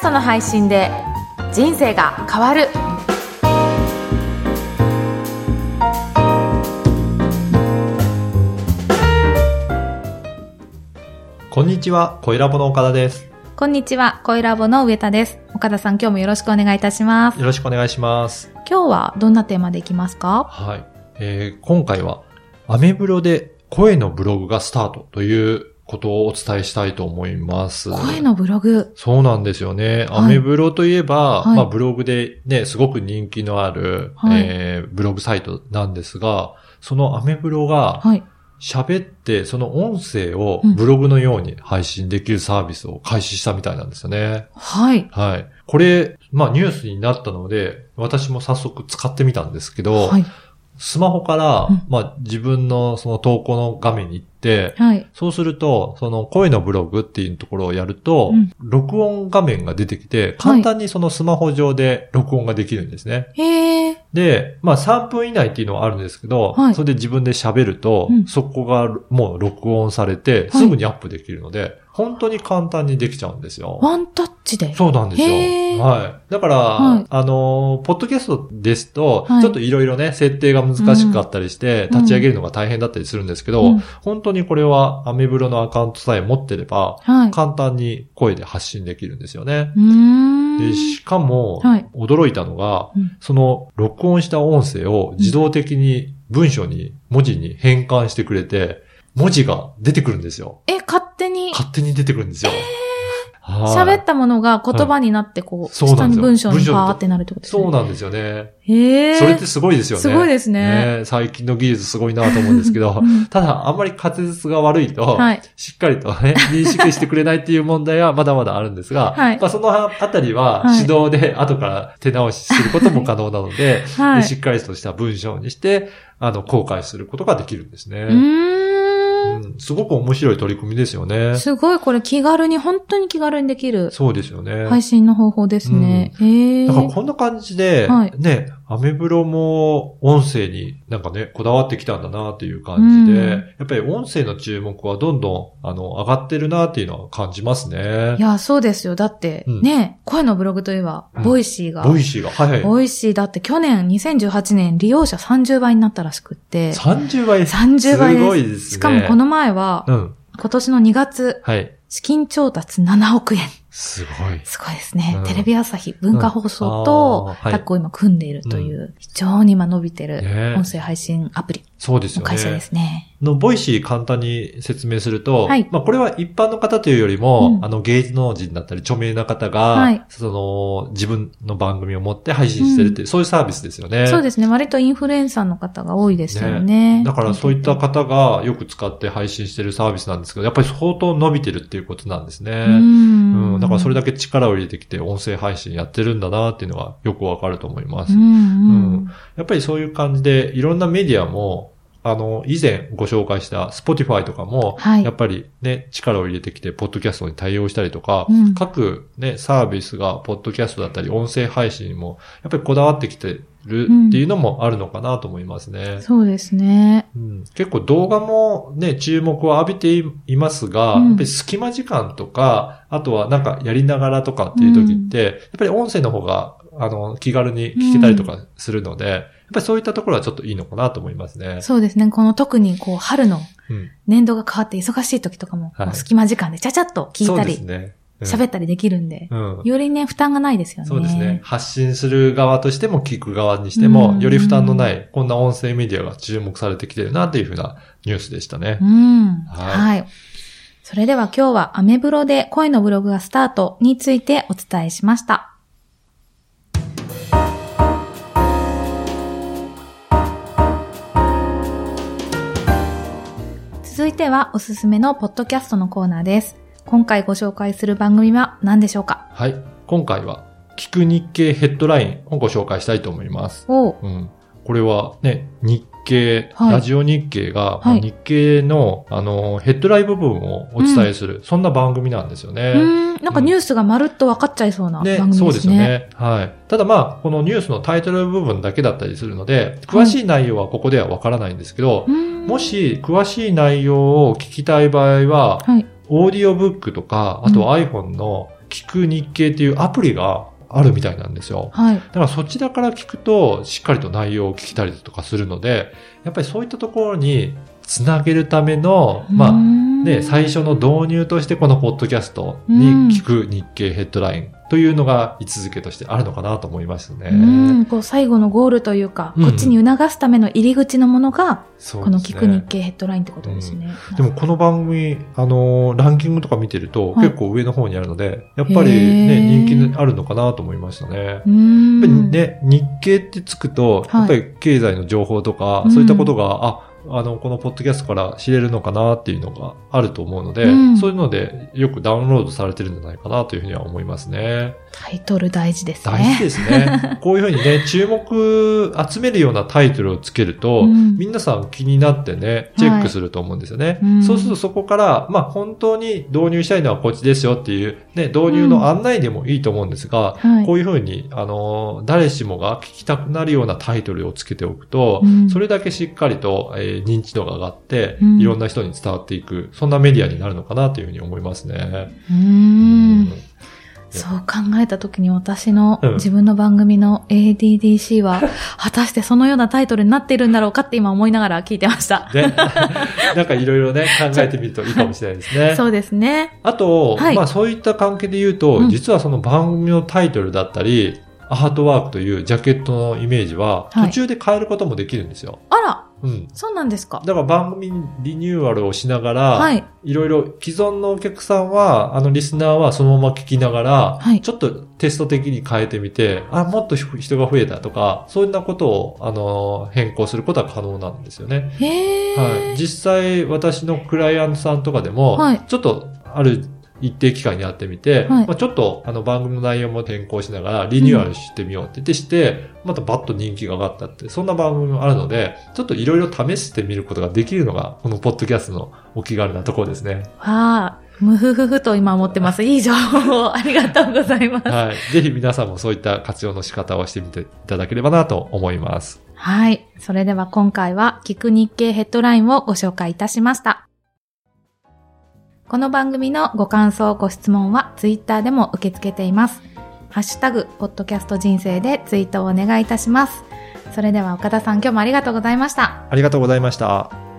ストの配信で人生が変わるこんにちは、小ラボの岡田です。こんにちは声ラボの上田です岡田さん今日もよろしくお願いいたしますよろしくお願いします。今日はどんなテーマでいきますか？はい。えー今回は、アメブロで声のブログがスタートということをお伝えしたいと思います。声のブログそうなんですよね。はいアメブロといえば、はいまあブログでね、すごく人気のある、はいえーブログサイトなんですが、そのアメブロがはい喋って、その音声をうんブログのように配信できるサービスを開始したみたいなんですよね。はいはい。これ、まあニュースになったので、私も早速使ってみたんですけど、はいスマホから、うん。まあ自分のその投稿の画面に行って、はい。そうすると、その声のブログっていうところをやると、うん。録音画面が出てきて、簡単にそのスマホ上で録音ができるんですね。へえで、まあ3分以内っていうのはあるんですけど、はい。それで自分で喋ると、うん。そこがもう録音されて、はい。すぐにアップできるので、本当に簡単にできちゃうんですよ。ワンタッチで？そうなんですよ。はい。だから、はい。あのー、ポッドキャストですと、はい。ちょっといろいろね、設定が難しかったりして、うん。立ち上げるのが大変だったりするんですけど、うん。本当にこれはアメブロのアカウントさえ持ってれば、はい。簡単に声で発信できるんですよね。うーん。で、しかも、はい。驚いたのが、うん。その録音した音声を自動的に文章に、文字に変換してくれて、文字が出てくるんですよ。え勝手に？勝手に出てくるんですよ。はい喋ったものが言葉になってこう、下にそうなんですよ文章に文章にパーってなるってことですね。そうなんですよね。へえ。それってすごいですよね。すごいですね最近の技術すごいなと思うんですけど、うんただあんまり滑舌が悪いと、はい。しっかりとね、認識してくれないっていう問題はまだまだあるんですが、はいまあそのあたりははい指導で後から手直しすることも可能なので、はいでしっかりとした文章にして、あの、公開することができるんですね。うーん。Mm. うんすごく面白い取り組みですよね。すごいこれ気軽に、本当に気軽にできるそうですよね。配信の方法ですね。へえ。だからこんな感じで、はいね、アメブロも音声になんかね、こだわってきたんだなっていう感じで、うんやっぱり音声の注目はどんどん、あの、上がってるなっていうのは感じますねい。や、そうですよ。だって、うんね、声のブログといえば、うん Voicy が。 Voicy が、はいはい。 Voicy だって去年2018年利用者30倍になったらしくって。30倍？30倍です。すごいですね。しかもこの前は、うん。今年の2月、はい。資金調達7億円。すごい。すごいですね。うんテレビ朝日文化放送うんとあーはいタッグを今組んでいるという、非常に今伸びてるね音声配信アプリそうですよね。の会社ですね。の、 Voicy 簡単に説明すると、はいまあこれは一般の方というよりも、うんあの芸能人だったり著名な方が、はいその自分の番組を持って配信してるっていう、そういうサービスですよね。そうですね。割とインフルエンサーの方が多いですよね。だからそういった方がよく使って配信してるサービスなんですけど、やっぱり相当伸びてるっていうことなんですね。ううんん。だからそれだけ力を入れてきて音声配信やってるんだなっていうのがよくわかると思います。うんうんやっぱりそういう感じでいろんなメディアも、あの、以前ご紹介した Spotify とかも、はい。やっぱりね、力を入れてきて、ポッドキャストに対応したりとか、うん。各ね、サービスが、ポッドキャストだったり、音声配信にも、やっぱりこだわってきてるっていうのもあるのかなと思いますね。そうですね。うん。結構動画もね、注目を浴びていいますが、うん。やっぱり隙間時間とか、あとはなんかやりながらとかっていう時って、やっぱり音声の方が、あの、気軽に聞けたりとかするので、ぱりそういったところはちょっといいのかなと思いますね。そうですね。この特にこう春のうん。年度が変わって忙しい時とかも、隙間時間でちゃちゃっと聞いたそうでりすね。喋ったりできるんで、うん。よりね、負担がないですよね。そうですね。。発信する側としても聞く側にしても、うんより負担のない、こんな音声メディアが注目されてきてるなっていうふうなニュースでしたねう。ん。はいはい。それでは今日はアメブロで声のブログがスタートについてお伝えしました。いてはおすすめのポッドキャストのコーナーです。今回ご紹介する番組は何でしょうか？はい。今回は、聞く日経ヘッドラインをご紹介したいと思います。おううん。これはね、日経、はいラジオ日経が、日経の、あの、ヘッドライン部分をお伝えする、そんな番組なんですよね。なんかニュースがまるっと分かっちゃいそうな番ね、組ですね。そうですよね。はい。ただまあ、このニュースのタイトル部分だけだったりするので、詳しい内容はここではわからないんですけど、うーんもし詳しい内容を聞きたい場合は、はい。オーディオブックとか、あと iPhone の聞く日経っていうアプリがあるみたいなんですよ。はい。だからそちらから聞くと、しっかりと内容を聞けたりとかするので、やっぱりそういったところにつなげるための、まあ、でで、最初の導入としてこのポッドキャストに聞く日経ヘッドラインというのが位置づけとしてあるのかなと思いますね。うん、こう最後のゴールというか、うん。こっちに促すための入り口のものが、そうこの聞く日経ヘッドラインってことですね。でもこの番組、あのーランキングとか見てると、はい。結構上の方にあるので、やっぱりへね、ー。人気あるのかなと思いましたね。うやっん。ぱりね、日経ってつくと、はい。やっぱり経済の情報とか、うん。そういったことが、あ、あの、このポッドキャストから知れるのかなっていうのがあると思うので、うんそういうのでよくダウンロードされてるんじゃないかなというふうには思いますね。タイトル大事ですね。大事ですね。こういうふうにね、注目集めるようなタイトルをつけると、うん皆さん気になってね、チェックすると思うんですよね。うんそうするとそこから、まあ本当に導入したいのはこっちですよっていう、ね、導入の案内でもいいと思うんですが、はい。こういうふうに、あの、誰しもが聞きたくなるようなタイトルをつけておくと、うんそれだけしっかりと、えー認知度が上がって、うんいろんな人に伝わっていく、そんなメディアになるのかなというふうに思いますね。うーん。そう考えたときに私のうん自分の番組の ADDC は 果たしてそのようなタイトルになっているんだろうかって今思いながら聞いてました。ね。なんかいろいろね、考えてみるといいかもしれないですね。そうですね。あと、はいまあそういった関係で言うと、うん実はその番組のタイトルだったり、アートワークというジャケットのイメージは、はい途中で変えることもできるんですよ。あら、うん。そうなんですか。だから番組リニューアルをしながら、はい。いろいろ既存のお客さんは、あのリスナーはそのまま聞きながら、はいちょっとテスト的に変えてみて、あ、もっと人が増えたとか、そういったことを、あの、変更することは可能なんですよね。へー。はい。実際、私のクライアントさんとかでも、はいちょっと、ある一定期間にやってみて、はいまあ、ちょっと、あの、番組の内容も変更しながら、リニューアルしてみようって言ってして、またバッと人気が上がったって、そんな番組もあるので、ちょっといろいろ試してみることができるのが、このポッドキャストのお気軽なところですね。はあ、むふふふと今思ってます。いい情報をありがとうございます。はい。ぜひ皆さんもそういった活用の仕方をしてみていただければなと思います。はい。それでは今回は、聞く日経ヘッドラインをご紹介いたしました。この番組のご感想、ご質問はツイッターでも受け付けています。ハッシュタグ、ポッドキャスト人生でツイートをお願いいたします。それでは岡田さん今日もありがとうございました。ありがとうございました。